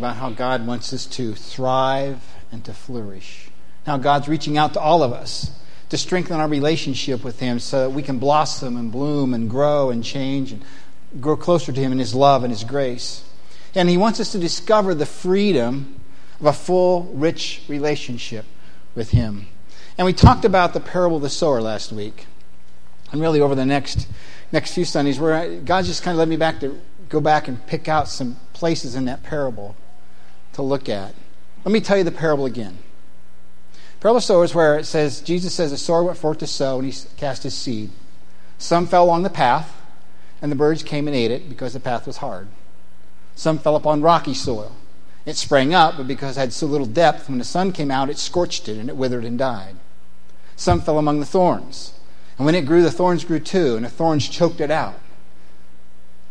about how God wants us to thrive and to flourish. How God's reaching out to all of us to strengthen our relationship with Him so that we can blossom and bloom and grow and change and grow closer to Him in His love and His grace. And He wants us to discover the freedom of a full, rich relationship with Him. And we talked about the parable of the sower last week. And really, over the next, next few Sundays, where God just kind of led me back to go back and pick out some places in that parable to look at. Let me tell you the parable again. Parable of sowers, where it says, Jesus says, a sower went forth to sow, and he cast his seed. Some fell along the path, and the birds came and ate it because the path was hard. Some fell upon rocky soil. It sprang up, but because it had so little depth, when the sun came out, it scorched it, and it withered and died. Some fell among the thorns. And when it grew, the thorns grew too, and the thorns choked it out.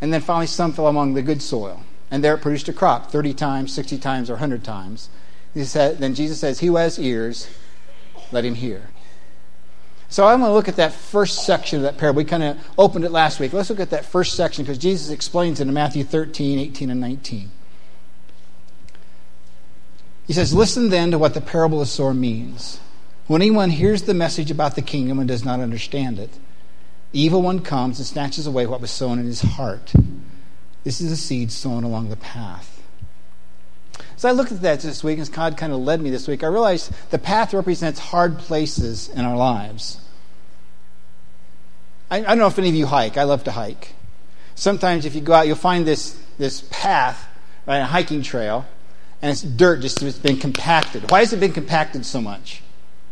And then finally, some fell among the good soil. And there it produced a crop 30 times, 60 times, or 100 times. He said, then Jesus says, He who has ears, let him hear. So I'm going to look at that first section of that parable. We kind of opened it last week. Let's look at that first section because Jesus explains it in Matthew 13, 18, and 19. He says, Listen then to what the parable of the sower means. When anyone hears the message about the kingdom and does not understand it, the evil one comes and snatches away what was sown in his heart. This is a seed sown along the path. So I looked at that this week, and God kind of led me this week. I realized the path represents hard places in our lives. I, I don't know if any of you hike. I love to hike. Sometimes if you go out, you'll find this, this path, right, a hiking trail, and it's dirt just it's been compacted. Why has it been compacted so much?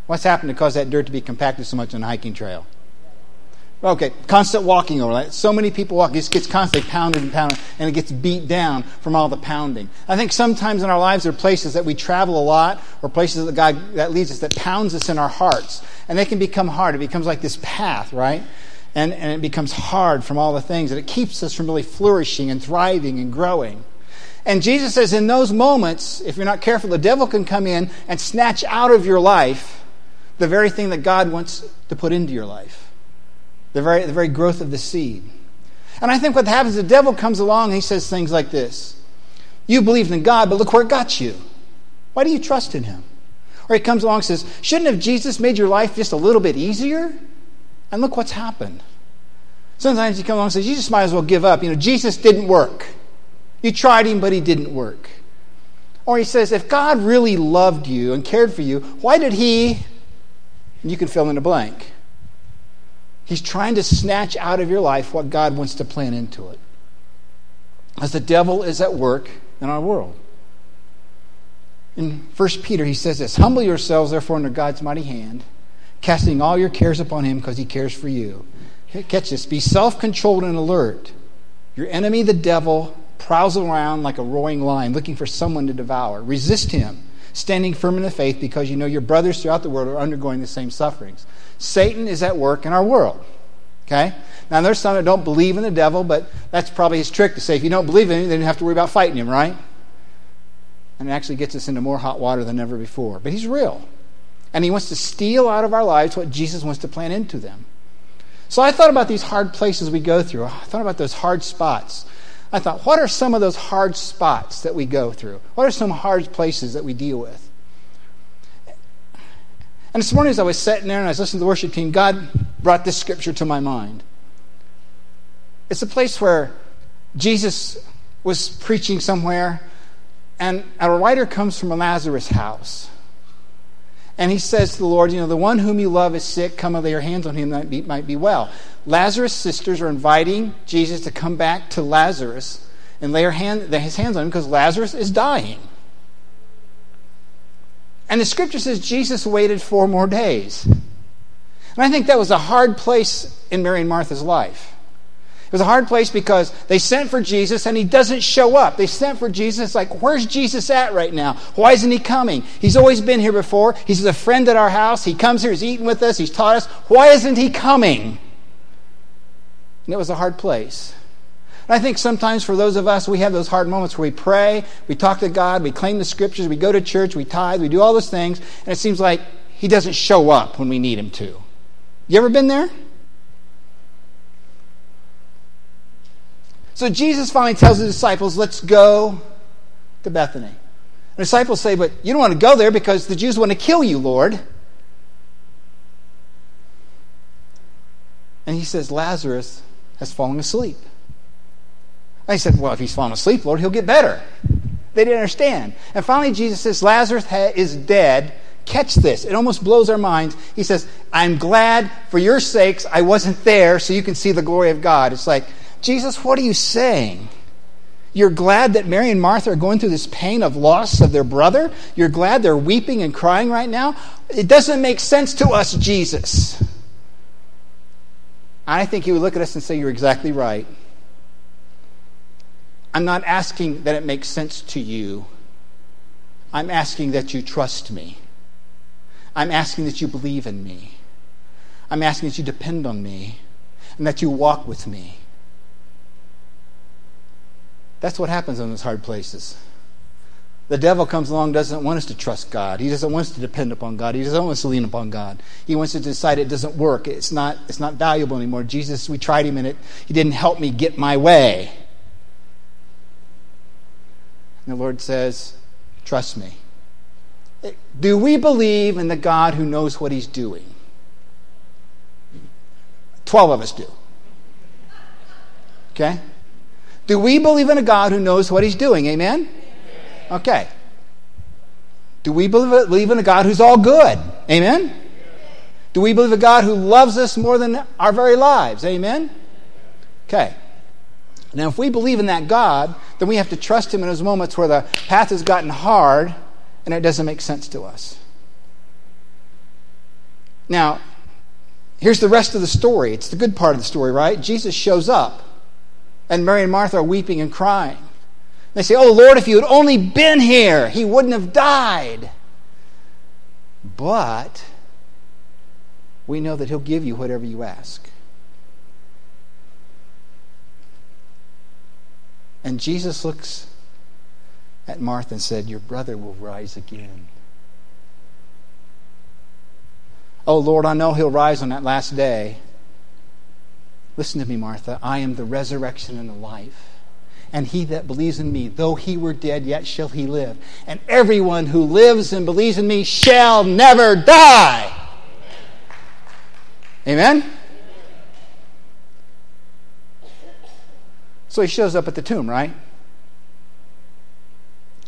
What's happened to cause that dirt to be compacted so much on a hiking trail? Okay, constant walking over that. So many people walk, it gets constantly pounded and pounded, and it gets beat down from all the pounding. I think sometimes in our lives there are places that we travel a lot, or places that God that leads us that pounds us in our hearts, and they can become hard. It becomes like this path, right? And, and it becomes hard from all the things, and it keeps us from really flourishing and thriving and growing. And Jesus says, in those moments, if you're not careful, the devil can come in and snatch out of your life the very thing that God wants to put into your life the very, the very growth of the seed. And I think what happens, the devil comes along and he says things like this You believed in God, but look where it got you. Why do you trust in him? Or he comes along and says, Shouldn't have Jesus made your life just a little bit easier? And look what's happened. Sometimes he comes along and says, You just might as well give up. You know, Jesus didn't work. You tried him, but he didn't work. Or he says, If God really loved you and cared for you, why did he? And you can fill in a blank. He's trying to snatch out of your life what God wants to plant into it. As the devil is at work in our world. In 1 Peter, he says this Humble yourselves, therefore, under God's mighty hand, casting all your cares upon him because he cares for you. Catch this. Be self controlled and alert. Your enemy, the devil, prowls around like a roaring lion looking for someone to devour. Resist him, standing firm in the faith because you know your brothers throughout the world are undergoing the same sufferings. Satan is at work in our world. Okay? Now, there's some that don't believe in the devil, but that's probably his trick to say if you don't believe in him, then you have to worry about fighting him, right? And it actually gets us into more hot water than ever before. But he's real. And he wants to steal out of our lives what Jesus wants to plant into them. So I thought about these hard places we go through. I thought about those hard spots. I thought, what are some of those hard spots that we go through? What are some hard places that we deal with? And this morning, as I was sitting there and I was listening to the worship team, God brought this scripture to my mind. It's a place where Jesus was preaching somewhere, and a writer comes from a Lazarus house. And he says to the Lord, You know, the one whom you love is sick. Come and lay your hands on him, that might be well. Lazarus' sisters are inviting Jesus to come back to Lazarus and lay hand, his hands on him because Lazarus is dying. And the scripture says Jesus waited four more days. And I think that was a hard place in Mary and Martha's life. It was a hard place because they sent for Jesus and he doesn't show up. They sent for Jesus, like, where's Jesus at right now? Why isn't he coming? He's always been here before. He's a friend at our house. He comes here, he's eaten with us, he's taught us. Why isn't he coming? And it was a hard place. And I think sometimes for those of us, we have those hard moments where we pray, we talk to God, we claim the scriptures, we go to church, we tithe, we do all those things, and it seems like He doesn't show up when we need Him to. You ever been there? So Jesus finally tells the disciples, let's go to Bethany. The disciples say, But you don't want to go there because the Jews want to kill you, Lord. And he says, Lazarus has fallen asleep. I said, Well, if he's fallen asleep, Lord, he'll get better. They didn't understand. And finally, Jesus says, Lazarus is dead. Catch this. It almost blows our minds. He says, I'm glad for your sakes I wasn't there so you can see the glory of God. It's like, Jesus, what are you saying? You're glad that Mary and Martha are going through this pain of loss of their brother? You're glad they're weeping and crying right now? It doesn't make sense to us, Jesus. I think he would look at us and say, You're exactly right. I'm not asking that it makes sense to you. I'm asking that you trust me. I'm asking that you believe in me. I'm asking that you depend on me and that you walk with me. That's what happens in those hard places. The devil comes along doesn't want us to trust God. He doesn't want us to depend upon God. He doesn't want us to lean upon God. He wants us to decide it doesn't work. It's not, it's not valuable anymore. Jesus, we tried him and it he didn't help me get my way. And the Lord says, Trust me. Do we believe in the God who knows what he's doing? Twelve of us do. Okay? Do we believe in a God who knows what he's doing? Amen? Okay. Do we believe in a God who's all good? Amen? Do we believe a God who loves us more than our very lives? Amen? Okay. Now, if we believe in that God, then we have to trust Him in those moments where the path has gotten hard and it doesn't make sense to us. Now, here's the rest of the story. It's the good part of the story, right? Jesus shows up, and Mary and Martha are weeping and crying. They say, Oh Lord, if you had only been here, he wouldn't have died. But we know that he'll give you whatever you ask. And Jesus looks at Martha and said, Your brother will rise again. Oh Lord, I know he'll rise on that last day. Listen to me, Martha. I am the resurrection and the life. And he that believes in me, though he were dead, yet shall he live. And everyone who lives and believes in me shall never die. Amen? So he shows up at the tomb, right?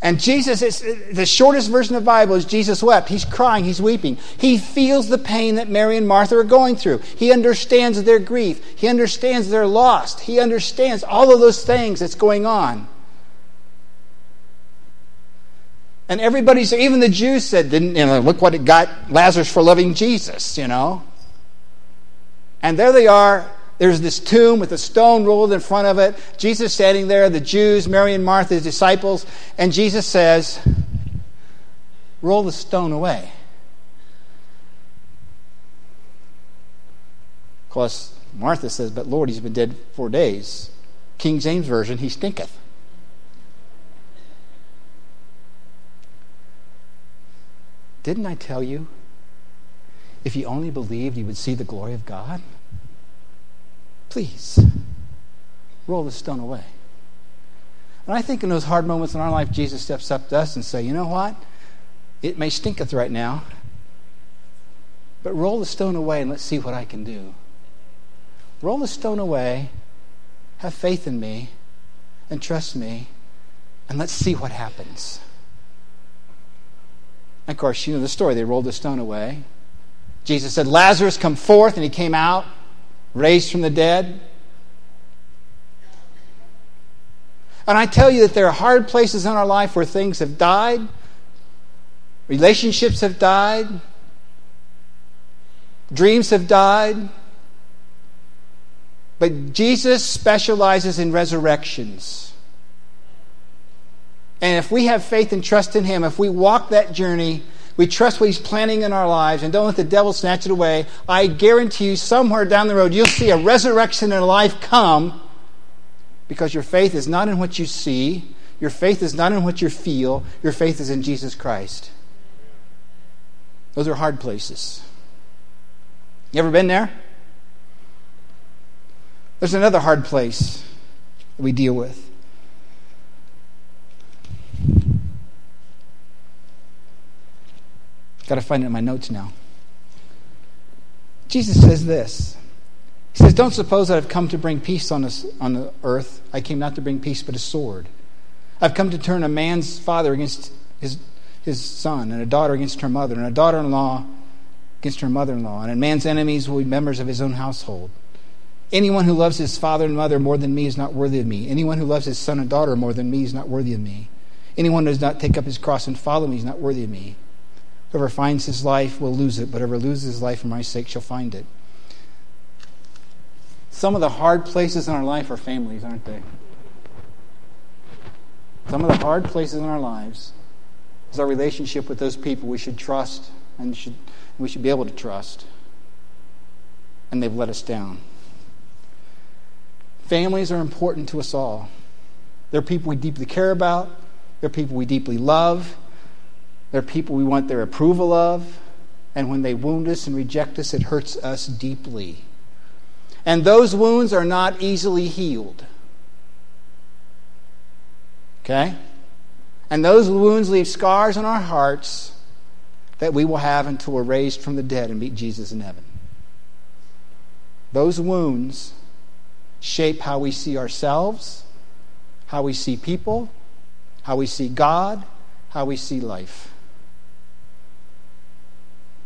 And Jesus is the shortest version of the Bible is Jesus wept. He's crying, he's weeping. He feels the pain that Mary and Martha are going through. He understands their grief. He understands their loss. He understands all of those things that's going on. And everybody's even the Jews said, didn't you know, look what it got Lazarus for loving Jesus, you know. And there they are there's this tomb with a stone rolled in front of it. Jesus standing there, the Jews, Mary and Martha, his disciples, and Jesus says, Roll the stone away. Of course, Martha says, But Lord, he's been dead four days. King James Version, he stinketh. Didn't I tell you? If you only believed, you would see the glory of God. Please, roll the stone away. And I think in those hard moments in our life, Jesus steps up to us and say, you know what? It may stinketh right now, but roll the stone away and let's see what I can do. Roll the stone away, have faith in me, and trust me, and let's see what happens. And of course, you know the story. They rolled the stone away. Jesus said, Lazarus, come forth, and he came out raised from the dead. And I tell you that there are hard places in our life where things have died, relationships have died, dreams have died. But Jesus specializes in resurrections. And if we have faith and trust in Him, if we walk that journey, we trust what He's planning in our lives and don't let the devil snatch it away, I guarantee you somewhere down the road you'll see a resurrection in life come because your faith is not in what you see, your faith is not in what you feel, your faith is in Jesus Christ. Those are hard places. You ever been there? There's another hard place we deal with. Got to find it in my notes now. Jesus says this. He says, Don't suppose that I've come to bring peace on, this, on the earth. I came not to bring peace, but a sword. I've come to turn a man's father against his, his son, and a daughter against her mother, and a daughter in law against her mother in law. And a man's enemies will be members of his own household. Anyone who loves his father and mother more than me is not worthy of me. Anyone who loves his son and daughter more than me is not worthy of me. Anyone who does not take up his cross and follow me is not worthy of me. Whoever finds his life will lose it, but whoever loses his life for my sake shall find it. Some of the hard places in our life are families, aren't they? Some of the hard places in our lives is our relationship with those people we should trust and should, we should be able to trust. And they've let us down. Families are important to us all. They're people we deeply care about, they're people we deeply love, they're people we want their approval of. And when they wound us and reject us, it hurts us deeply. And those wounds are not easily healed. Okay? And those wounds leave scars on our hearts that we will have until we're raised from the dead and meet Jesus in heaven. Those wounds shape how we see ourselves, how we see people, how we see God, how we see life.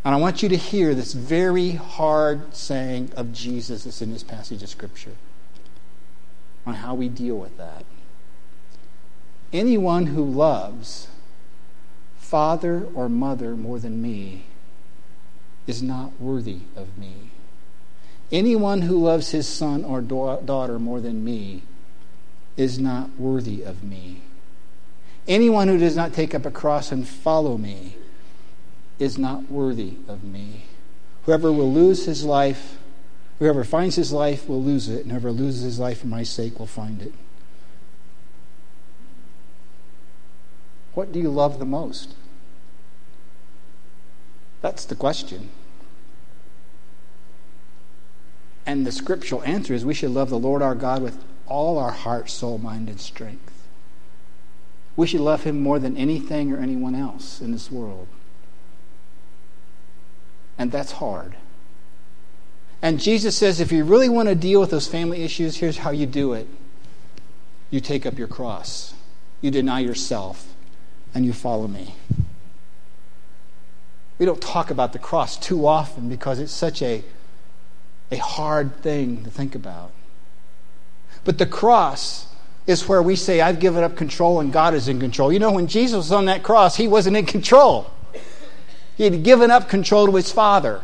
And I want you to hear this very hard saying of Jesus that's in this passage of Scripture on how we deal with that. Anyone who loves father or mother more than me is not worthy of me. Anyone who loves his son or daughter more than me is not worthy of me. Anyone who does not take up a cross and follow me is not worthy of me. Whoever will lose his life, whoever finds his life will lose it, and whoever loses his life for my sake will find it. What do you love the most? That's the question. And the scriptural answer is we should love the Lord our God with all our heart, soul, mind, and strength. We should love him more than anything or anyone else in this world. And that's hard. And Jesus says if you really want to deal with those family issues, here's how you do it you take up your cross, you deny yourself, and you follow me. We don't talk about the cross too often because it's such a, a hard thing to think about. But the cross is where we say, I've given up control and God is in control. You know, when Jesus was on that cross, he wasn't in control. He had given up control to his Father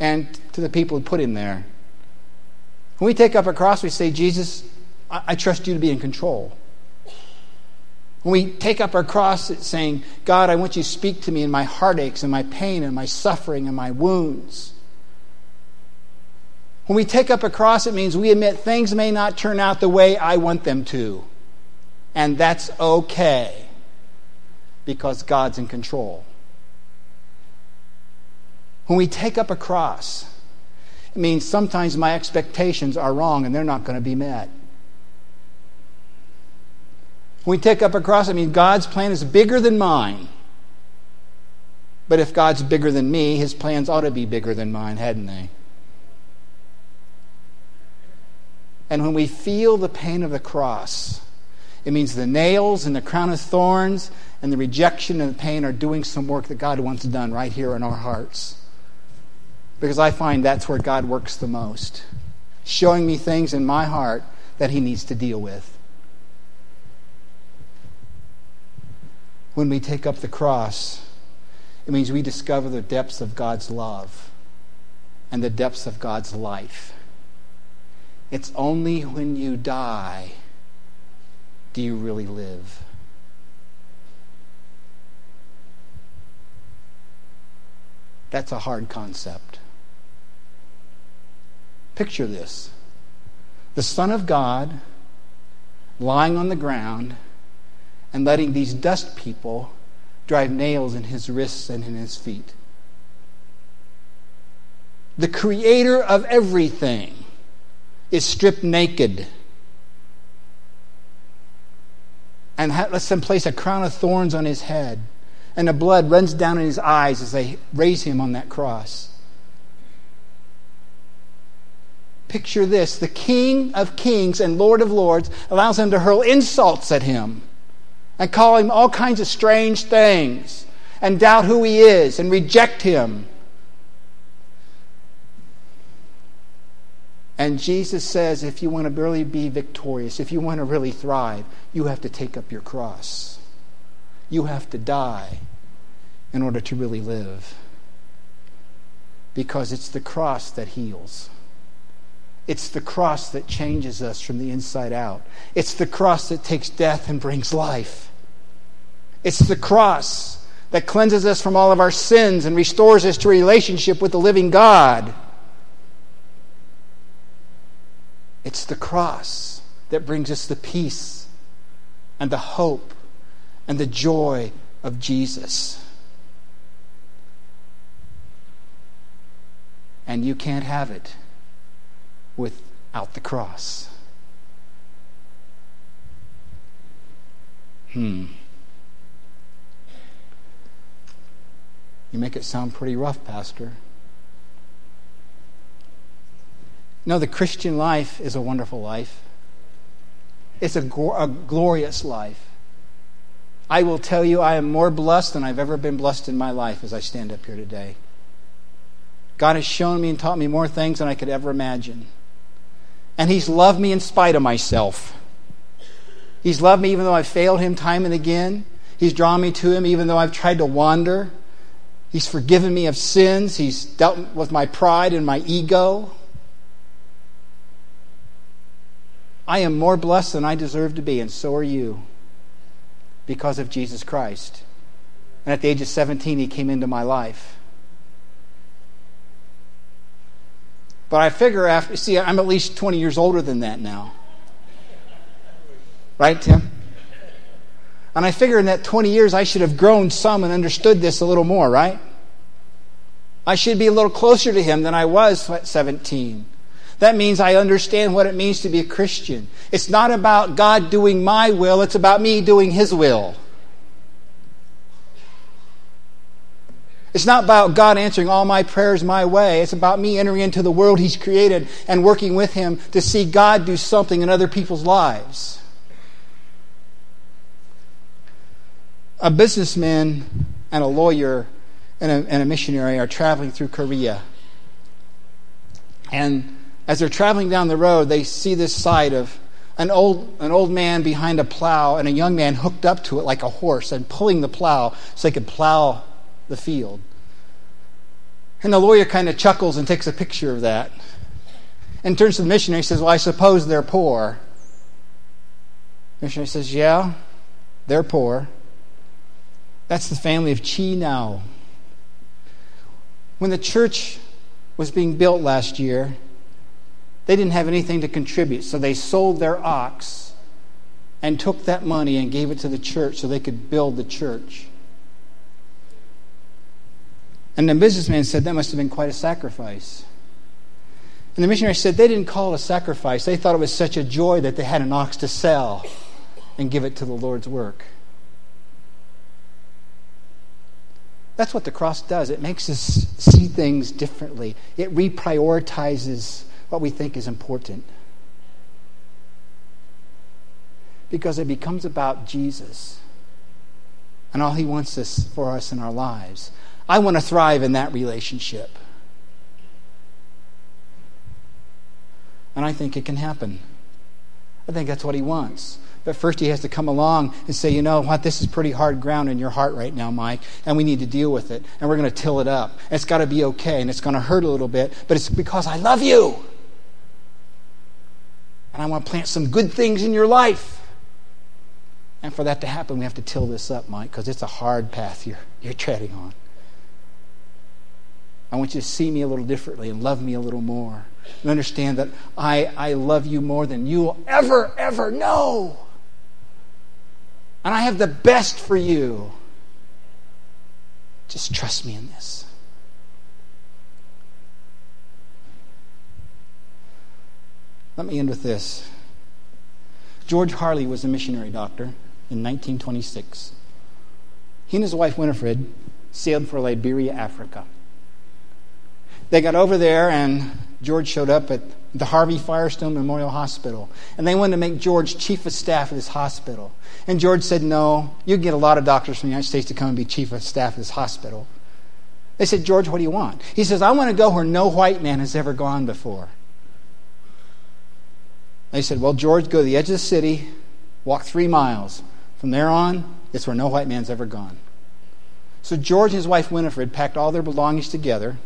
and to the people who put him there. When we take up a cross, we say, Jesus, I, I trust you to be in control. When we take up our cross, it's saying, God, I want you to speak to me in my heartaches and my pain and my suffering and my wounds. When we take up a cross, it means we admit things may not turn out the way I want them to. And that's okay because God's in control. When we take up a cross, it means sometimes my expectations are wrong and they're not going to be met. When we take up a cross, I mean God's plan is bigger than mine. But if God's bigger than me, his plans ought to be bigger than mine, hadn't they? And when we feel the pain of the cross, it means the nails and the crown of thorns and the rejection and the pain are doing some work that God wants done right here in our hearts. Because I find that's where God works the most, showing me things in my heart that He needs to deal with. When we take up the cross, it means we discover the depths of God's love and the depths of God's life. It's only when you die do you really live. That's a hard concept. Picture this the Son of God lying on the ground and letting these dust people drive nails in his wrists and in his feet. The creator of everything is stripped naked. And lets them place a crown of thorns on his head, and the blood runs down in his eyes as they raise him on that cross. Picture this the King of Kings and Lord of Lords allows them to hurl insults at him and call him all kinds of strange things and doubt who he is and reject him. And Jesus says if you want to really be victorious, if you want to really thrive, you have to take up your cross. You have to die in order to really live. Because it's the cross that heals. It's the cross that changes us from the inside out. It's the cross that takes death and brings life. It's the cross that cleanses us from all of our sins and restores us to a relationship with the living God. It's the cross that brings us the peace and the hope and the joy of Jesus. And you can't have it without the cross. Hmm. You make it sound pretty rough, Pastor. No, the Christian life is a wonderful life. It's a, a, glorious life. I will tell you, I am more blessed than I've ever been blessed in my life as I stand up here today. God has shown me and taught me more things than I could ever imagine. And He's loved me in spite of myself. He's loved me even though I've failed Him time and again. He's drawn me to Him even though I've tried to wander. He's forgiven me of sins. He's dealt with my pride and my ego. I am more blessed than I deserve to be, and so are you, because of Jesus Christ. And at the age of 17, He came into my life. But I figure after, see, I'm at least 20 years older than that now. Right, Tim? And I figure in that 20 years, I should have grown some and understood this a little more, right? I should be a little closer to Him than I was at 17. That means I understand what it means to be a Christian. It's not about God doing my will, it's about me doing His will. It's not about God answering all my prayers my way. It's about me entering into the world He's created and working with Him to see God do something in other people's lives. A businessman and a lawyer and a, and a missionary are traveling through Korea. And as they're traveling down the road, they see this sight of an old, an old man behind a plow and a young man hooked up to it like a horse and pulling the plow so they could plow the field. And the lawyer kind of chuckles and takes a picture of that and turns to the missionary and says, Well, I suppose they're poor. The missionary says, Yeah, they're poor. That's the family of Chi now. When the church was being built last year, they didn't have anything to contribute, so they sold their ox and took that money and gave it to the church so they could build the church. And the businessman said that must have been quite a sacrifice. And the missionary said they didn't call it a sacrifice. They thought it was such a joy that they had an ox to sell and give it to the Lord's work. That's what the cross does. It makes us see things differently, it reprioritizes what we think is important. Because it becomes about Jesus and all he wants us for us in our lives. I want to thrive in that relationship. And I think it can happen. I think that's what he wants. But first, he has to come along and say, you know what, this is pretty hard ground in your heart right now, Mike, and we need to deal with it. And we're going to till it up. And it's got to be okay, and it's going to hurt a little bit, but it's because I love you. And I want to plant some good things in your life. And for that to happen, we have to till this up, Mike, because it's a hard path you're, you're treading on. I want you to see me a little differently and love me a little more. And understand that I, I love you more than you will ever, ever know. And I have the best for you. Just trust me in this. Let me end with this. George Harley was a missionary doctor in 1926. he and his wife Winifred sailed for Liberia, Africa. They got over there, and George showed up at the Harvey Firestone Memorial Hospital. And they wanted to make George chief of staff of this hospital. And George said, No, you get a lot of doctors from the United States to come and be chief of staff of this hospital. They said, George, what do you want? He says, I want to go where no white man has ever gone before. They said, Well, George, go to the edge of the city, walk three miles. From there on, it's where no white man's ever gone. So George and his wife Winifred packed all their belongings together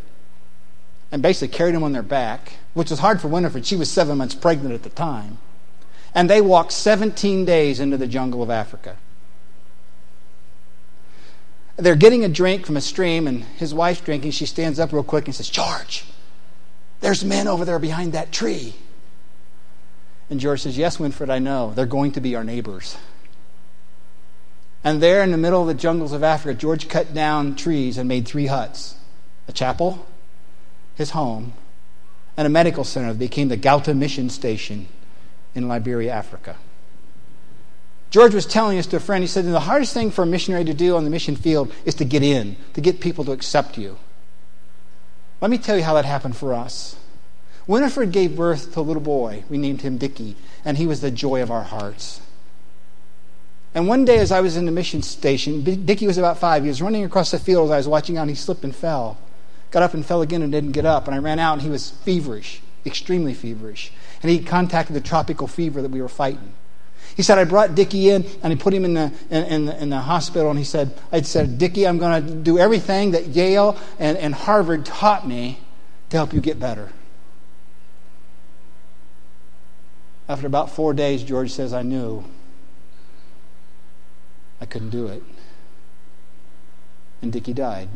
and basically carried him on their back, which was hard for Winifred. She was seven months pregnant at the time. And they walked 17 days into the jungle of Africa. They're getting a drink from a stream, and his wife's drinking. She stands up real quick and says, George, there's men over there behind that tree. And George says, Yes, Winifred, I know. They're going to be our neighbors. And there in the middle of the jungles of Africa, George cut down trees and made three huts a chapel, his home, and a medical center that became the Ganta Mission Station in Liberia, Africa. George was telling us to a friend, he said, the hardest thing for a missionary to do on the mission field is to get in, to get people to accept you. Let me tell you how that happened for us. Winifred gave birth to a little boy. We named him Dickie, and he was the joy of our hearts. And one day, as I was in the mission station, Dickie was about five. He was running across the field as I was watching out, and he slipped and fell. Got up and fell again and didn't get up. And I ran out, and he was feverish, extremely feverish. And he contacted the tropical fever that we were fighting. He said, I brought Dickie in and he put him in the, in, in the, in the hospital. And he said, I said, Dickie, I'm going to do everything that Yale and, and Harvard taught me to help you get better. After about four days, George says, I knew I couldn't do it. And Dickie died.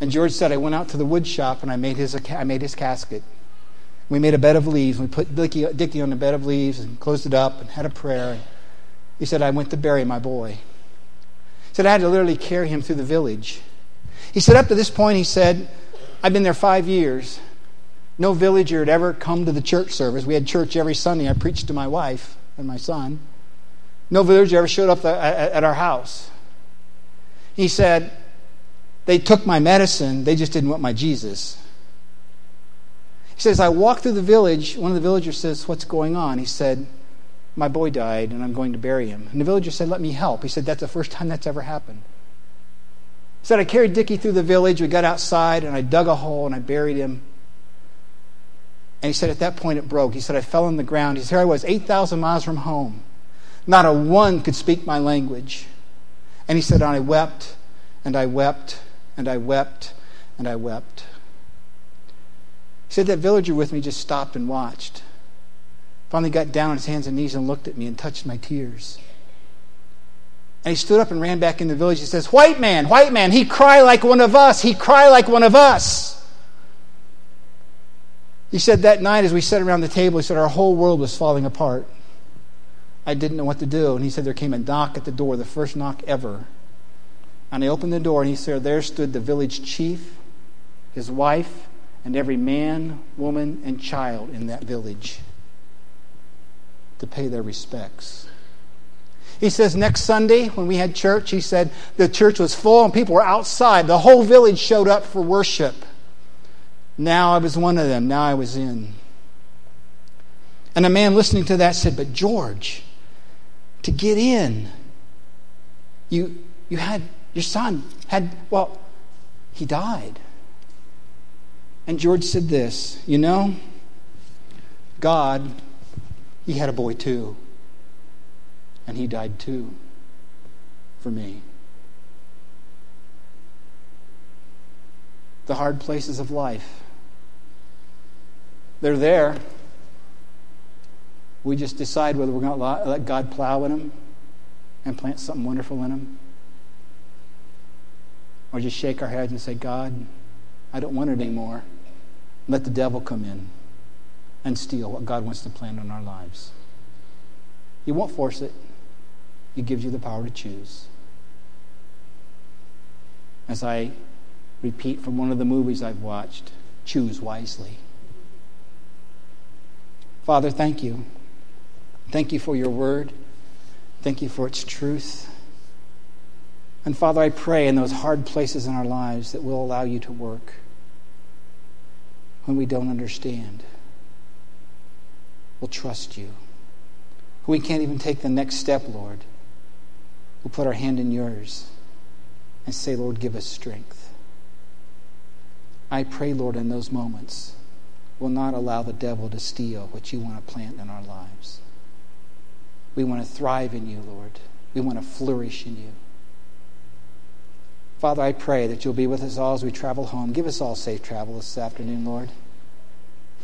And George said, I went out to the wood shop and I made his, I made his casket. We made a bed of leaves. We put Dickie, Dickie on the bed of leaves and closed it up and had a prayer. He said, I went to bury my boy. He said, I had to literally carry him through the village. He said, up to this point, he said, I've been there five years. No villager had ever come to the church service. We had church every Sunday. I preached to my wife and my son. No villager ever showed up at our house. He said, They took my medicine, they just didn't want my Jesus. He says, I walked through the village. One of the villagers says, What's going on? He said, My boy died and I'm going to bury him. And the villager said, Let me help. He said, That's the first time that's ever happened. He said, I carried Dickie through the village. We got outside and I dug a hole and I buried him. And he said, At that point it broke. He said, I fell on the ground. He said, Here I was, 8,000 miles from home. Not a one could speak my language. And he said, I wept, and I wept, and I wept, and I wept. He said that villager with me just stopped and watched. Finally got down on his hands and knees and looked at me and touched my tears. And he stood up and ran back in the village. He says, White man, white man, he cry like one of us. He cry like one of us. He said that night as we sat around the table, he said our whole world was falling apart. I didn't know what to do. And he said there came a knock at the door, the first knock ever. And I opened the door, and he said there stood the village chief, his wife, and every man, woman, and child in that village to pay their respects. He says next Sunday when we had church, he said the church was full and people were outside. The whole village showed up for worship. Now I was one of them. Now I was in. And a man listening to that said, But George, to get in. You, you had, your son had, well, he died. And George said this You know, God, he had a boy too. And he died too for me. The hard places of life. They're there. We just decide whether we're going to let God plow in them and plant something wonderful in them. Or just shake our heads and say, God, I don't want it anymore. Let the devil come in and steal what God wants to plant in our lives. He won't force it, He gives you the power to choose. As I repeat from one of the movies I've watched, choose wisely. Father, thank you. Thank you for your word. Thank you for its truth. And Father, I pray in those hard places in our lives that we'll allow you to work when we don't understand. We'll trust you. When we can't even take the next step, Lord, we'll put our hand in yours and say, Lord, give us strength. I pray, Lord, in those moments, we'll not allow the devil to steal what you want to plant in our lives. We want to thrive in you, Lord. We want to flourish in you. Father, I pray that you'll be with us all as we travel home. Give us all safe travel this afternoon, Lord.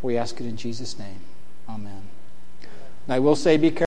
For we ask it in Jesus' name. Amen. And I will say, be careful.